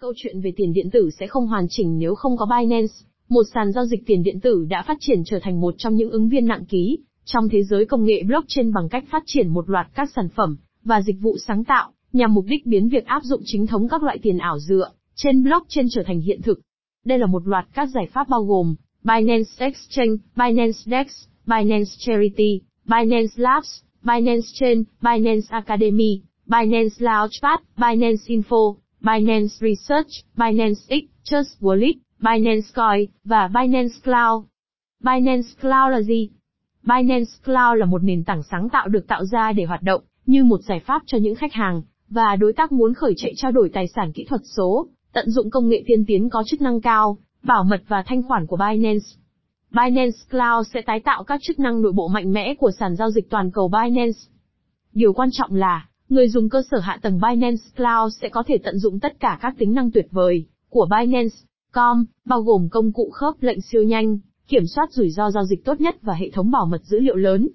Câu chuyện về tiền điện tử sẽ không hoàn chỉnh nếu không có Binance, một sàn giao dịch tiền điện tử đã phát triển trở thành một trong những ứng viên nặng ký trong thế giới công nghệ blockchain bằng cách phát triển một loạt các sản phẩm và dịch vụ sáng tạo nhằm mục đích biến việc áp dụng chính thống các loại tiền ảo dựa trên blockchain trở thành hiện thực. Đây là một loạt các giải pháp bao gồm Binance Exchange, Binance DEX, Binance Charity, Binance Labs, Binance Chain, Binance Academy, Binance Launchpad, Binance Info, Binance Research, Binance X, Trust Wallet, Binance Coin, và Binance Cloud. Binance Cloud là gì? Binance Cloud là một nền tảng sáng tạo được tạo ra để hoạt động như một giải pháp cho những khách hàng và đối tác muốn khởi chạy trao đổi tài sản kỹ thuật số, tận dụng công nghệ tiên tiến có chức năng cao, bảo mật và thanh khoản của Binance. Binance Cloud sẽ tái tạo các chức năng nội bộ mạnh mẽ của sàn giao dịch toàn cầu Binance. Điều quan trọng là, người dùng cơ sở hạ tầng Binance Cloud sẽ có thể tận dụng tất cả các tính năng tuyệt vời của Binance Com, bao gồm công cụ khớp lệnh siêu nhanh, kiểm soát rủi ro giao dịch tốt nhất và hệ thống bảo mật dữ liệu lớn.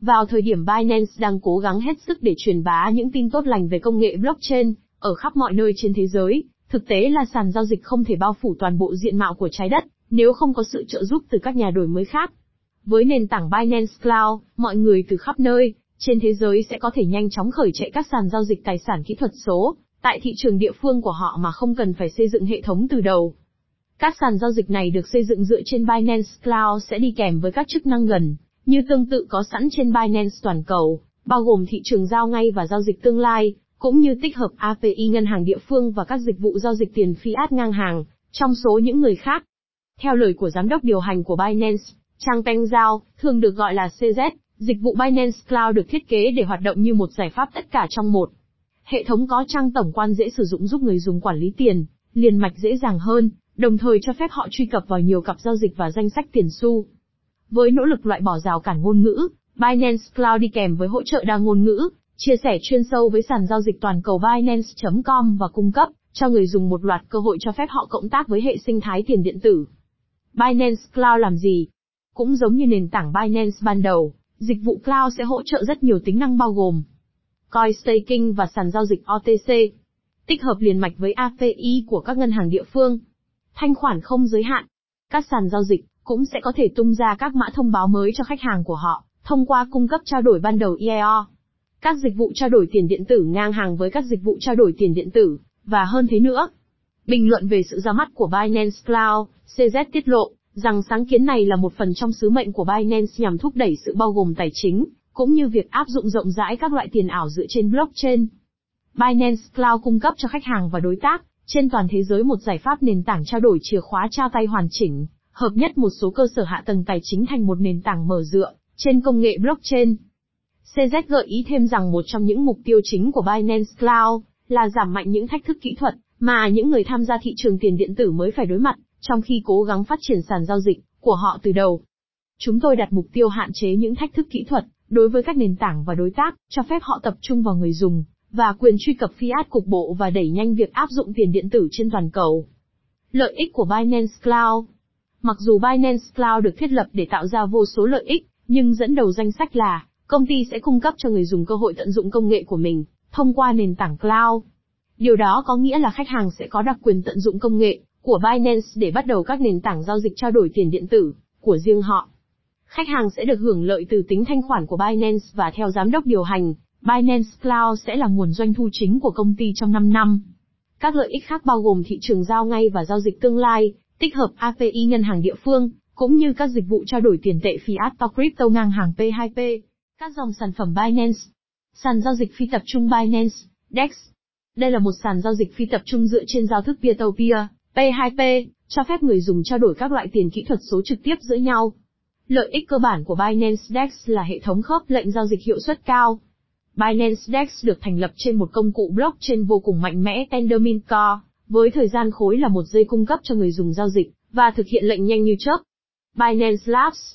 Vào thời điểm Binance đang cố gắng hết sức để truyền bá những tin tốt lành về công nghệ blockchain ở khắp mọi nơi trên thế giới, thực tế là sàn giao dịch không thể bao phủ toàn bộ diện mạo của trái đất nếu không có sự trợ giúp từ các nhà đổi mới khác. Với nền tảng Binance Cloud, mọi người từ khắp nơi trên thế giới sẽ có thể nhanh chóng khởi chạy các sàn giao dịch tài sản kỹ thuật số tại thị trường địa phương của họ mà không cần phải xây dựng hệ thống từ đầu. Các sàn giao dịch này được xây dựng dựa trên Binance Cloud sẽ đi kèm với các chức năng gần, như tương tự có sẵn trên Binance toàn cầu, bao gồm thị trường giao ngay và giao dịch tương lai, cũng như tích hợp API ngân hàng địa phương và các dịch vụ giao dịch tiền fiat ngang hàng, trong số những người khác. Theo lời của giám đốc điều hành của Binance, Trang Peng giao thường được gọi là CZ, dịch vụ Binance Cloud được thiết kế để hoạt động như một giải pháp tất cả trong một. Hệ thống có trang tổng quan dễ sử dụng giúp người dùng quản lý tiền, liền mạch dễ dàng hơn, đồng thời cho phép họ truy cập vào nhiều cặp giao dịch và danh sách tiền xu. Với nỗ lực loại bỏ rào cản ngôn ngữ, Binance Cloud đi kèm với hỗ trợ đa ngôn ngữ, chia sẻ chuyên sâu với sàn giao dịch toàn cầu Binance.com và cung cấp cho người dùng một loạt cơ hội cho phép họ cộng tác với hệ sinh thái tiền điện tử. Binance Cloud làm gì? Cũng giống như nền tảng Binance ban đầu, dịch vụ cloud sẽ hỗ trợ rất nhiều tính năng bao gồm coin staking và sàn giao dịch OTC, tích hợp liền mạch với API của các ngân hàng địa phương, thanh khoản không giới hạn. Các sàn giao dịch cũng sẽ có thể tung ra các mã thông báo mới cho khách hàng của họ, thông qua cung cấp trao đổi ban đầu EIO. Các dịch vụ trao đổi tiền điện tử ngang hàng với các dịch vụ trao đổi tiền điện tử, và hơn thế nữa. Bình luận về sự ra mắt của Binance Cloud, CZ tiết lộ rằng sáng kiến này là một phần trong sứ mệnh của Binance nhằm thúc đẩy sự bao gồm tài chính, cũng như việc áp dụng rộng rãi các loại tiền ảo dựa trên blockchain. Binance Cloud cung cấp cho khách hàng và đối tác trên toàn thế giới một giải pháp nền tảng trao đổi chìa khóa trao tay hoàn chỉnh, hợp nhất một số cơ sở hạ tầng tài chính thành một nền tảng mở dựa trên công nghệ blockchain. CZ gợi ý thêm rằng một trong những mục tiêu chính của Binance Cloud là giảm mạnh những thách thức kỹ thuật mà những người tham gia thị trường tiền điện tử mới phải đối mặt, trong khi cố gắng phát triển sàn giao dịch của họ từ đầu. Chúng tôi đặt mục tiêu hạn chế những thách thức kỹ thuật đối với các nền tảng và đối tác, cho phép họ tập trung vào người dùng và quyền truy cập fiat cục bộ và đẩy nhanh việc áp dụng tiền điện tử trên toàn cầu. Lợi ích của Binance Cloud Mặc dù Binance Cloud được thiết lập để tạo ra vô số lợi ích, nhưng dẫn đầu danh sách là, công ty sẽ cung cấp cho người dùng cơ hội tận dụng công nghệ của mình, thông qua nền tảng cloud. Điều đó có nghĩa là khách hàng sẽ có đặc quyền tận dụng công nghệ của Binance để bắt đầu các nền tảng giao dịch trao đổi tiền điện tử của riêng họ. Khách hàng sẽ được hưởng lợi từ tính thanh khoản của Binance và theo giám đốc điều hành, Binance Cloud sẽ là nguồn doanh thu chính của công ty trong 5 năm. Các lợi ích khác bao gồm thị trường giao ngay và giao dịch tương lai, tích hợp API ngân hàng địa phương, cũng như các dịch vụ trao đổi tiền tệ fiat to crypto ngang hàng P2P, các dòng sản phẩm Binance, sàn giao dịch phi tập trung Binance, DEX. Đây là một sàn giao dịch phi tập trung dựa trên giao thức peer-to-peer, P2P, cho phép người dùng trao đổi các loại tiền kỹ thuật số trực tiếp giữa nhau. Lợi ích cơ bản của Binance DEX là hệ thống khớp lệnh giao dịch hiệu suất cao, Binance DEX được thành lập trên một công cụ blockchain vô cùng mạnh mẽ Tendermint Core, với thời gian khối là một giây cung cấp cho người dùng giao dịch, và thực hiện lệnh nhanh như chớp. Binance Labs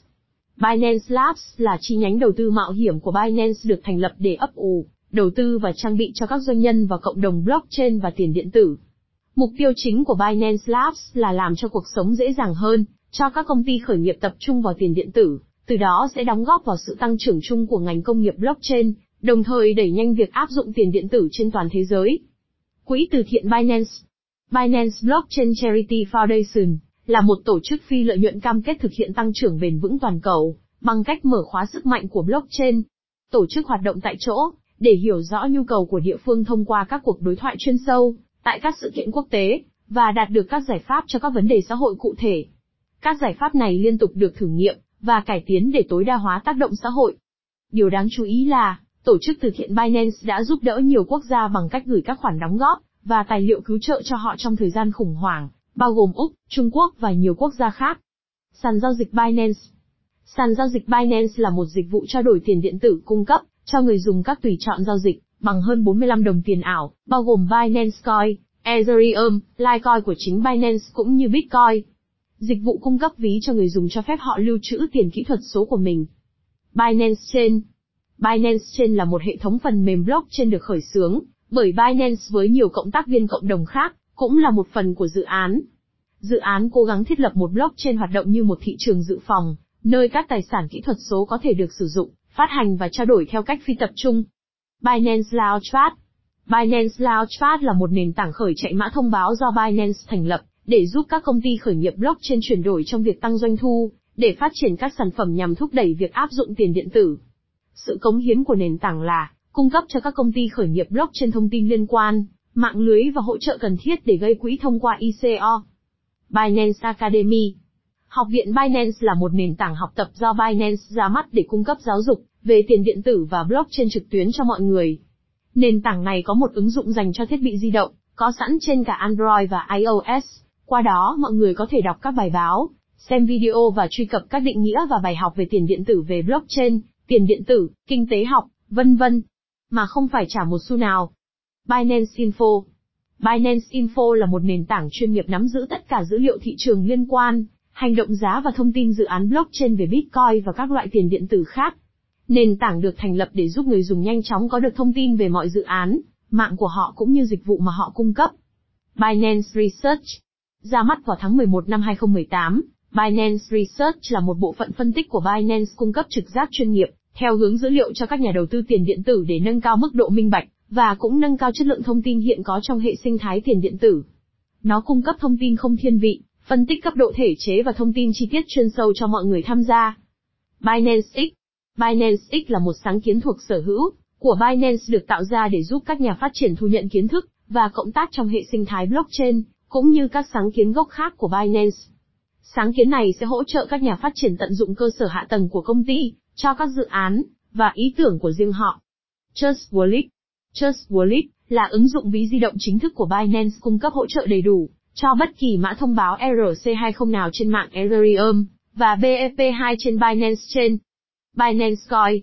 Binance Labs là chi nhánh đầu tư mạo hiểm của Binance được thành lập để ấp ủ, đầu tư và trang bị cho các doanh nhân và cộng đồng blockchain và tiền điện tử. Mục tiêu chính của Binance Labs là làm cho cuộc sống dễ dàng hơn, cho các công ty khởi nghiệp tập trung vào tiền điện tử, từ đó sẽ đóng góp vào sự tăng trưởng chung của ngành công nghiệp blockchain, đồng thời đẩy nhanh việc áp dụng tiền điện tử trên toàn thế giới. Quỹ từ thiện Binance Binance Blockchain Charity Foundation là một tổ chức phi lợi nhuận cam kết thực hiện tăng trưởng bền vững toàn cầu bằng cách mở khóa sức mạnh của blockchain. Tổ chức hoạt động tại chỗ để hiểu rõ nhu cầu của địa phương thông qua các cuộc đối thoại chuyên sâu tại các sự kiện quốc tế và đạt được các giải pháp cho các vấn đề xã hội cụ thể. Các giải pháp này liên tục được thử nghiệm và cải tiến để tối đa hóa tác động xã hội. Điều đáng chú ý là, tổ chức từ thiện Binance đã giúp đỡ nhiều quốc gia bằng cách gửi các khoản đóng góp và tài liệu cứu trợ cho họ trong thời gian khủng hoảng, bao gồm Úc, Trung Quốc và nhiều quốc gia khác. Sàn giao dịch Binance Sàn giao dịch Binance là một dịch vụ trao đổi tiền điện tử cung cấp cho người dùng các tùy chọn giao dịch bằng hơn 45 đồng tiền ảo, bao gồm Binance Coin, Ethereum, Litecoin của chính Binance cũng như Bitcoin. Dịch vụ cung cấp ví cho người dùng cho phép họ lưu trữ tiền kỹ thuật số của mình. Binance Chain Binance Chain là một hệ thống phần mềm blockchain được khởi xướng bởi Binance với nhiều cộng tác viên cộng đồng khác, cũng là một phần của dự án. Dự án cố gắng thiết lập một blockchain hoạt động như một thị trường dự phòng, nơi các tài sản kỹ thuật số có thể được sử dụng, phát hành và trao đổi theo cách phi tập trung. Binance Launchpad Binance Launchpad là một nền tảng khởi chạy mã thông báo do Binance thành lập, để giúp các công ty khởi nghiệp blockchain chuyển đổi trong việc tăng doanh thu, để phát triển các sản phẩm nhằm thúc đẩy việc áp dụng tiền điện tử. Sự cống hiến của nền tảng là cung cấp cho các công ty khởi nghiệp blockchain thông tin liên quan, mạng lưới và hỗ trợ cần thiết để gây quỹ thông qua ICO. Binance Academy Học viện Binance là một nền tảng học tập do Binance ra mắt để cung cấp giáo dục về tiền điện tử và blockchain trực tuyến cho mọi người. Nền tảng này có một ứng dụng dành cho thiết bị di động, có sẵn trên cả Android và iOS. Qua đó mọi người có thể đọc các bài báo, xem video và truy cập các định nghĩa và bài học về tiền điện tử về blockchain, tiền điện tử, kinh tế học, vân vân, mà không phải trả một xu nào. Binance Info Binance Info là một nền tảng chuyên nghiệp nắm giữ tất cả dữ liệu thị trường liên quan, hành động giá và thông tin dự án blockchain về Bitcoin và các loại tiền điện tử khác. Nền tảng được thành lập để giúp người dùng nhanh chóng có được thông tin về mọi dự án, mạng của họ cũng như dịch vụ mà họ cung cấp. Binance Research Ra mắt vào tháng 11 năm 2018, Binance Research là một bộ phận phân tích của Binance cung cấp trực giác chuyên nghiệp, theo hướng dữ liệu cho các nhà đầu tư tiền điện tử để nâng cao mức độ minh bạch, và cũng nâng cao chất lượng thông tin hiện có trong hệ sinh thái tiền điện tử. Nó cung cấp thông tin không thiên vị, phân tích cấp độ thể chế và thông tin chi tiết chuyên sâu cho mọi người tham gia. Binance X Binance X là một sáng kiến thuộc sở hữu của Binance được tạo ra để giúp các nhà phát triển thu nhận kiến thức và cộng tác trong hệ sinh thái blockchain, cũng như các sáng kiến gốc khác của Binance. Sáng kiến này sẽ hỗ trợ các nhà phát triển tận dụng cơ sở hạ tầng của công ty cho các dự án và ý tưởng của riêng họ. Trust Wallet Trust Wallet là ứng dụng ví di động chính thức của Binance cung cấp hỗ trợ đầy đủ cho bất kỳ mã thông báo ERC20 nào trên mạng Ethereum và BEP2 trên Binance Chain. Binance Coin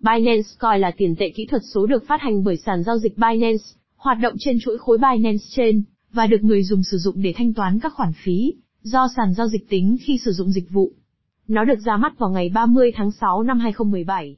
Binance Coin là tiền tệ kỹ thuật số được phát hành bởi sàn giao dịch Binance, hoạt động trên chuỗi khối Binance Chain, và được người dùng sử dụng để thanh toán các khoản phí, do sàn giao dịch tính khi sử dụng dịch vụ. Nó được ra mắt vào ngày 30 tháng 6 năm 2017.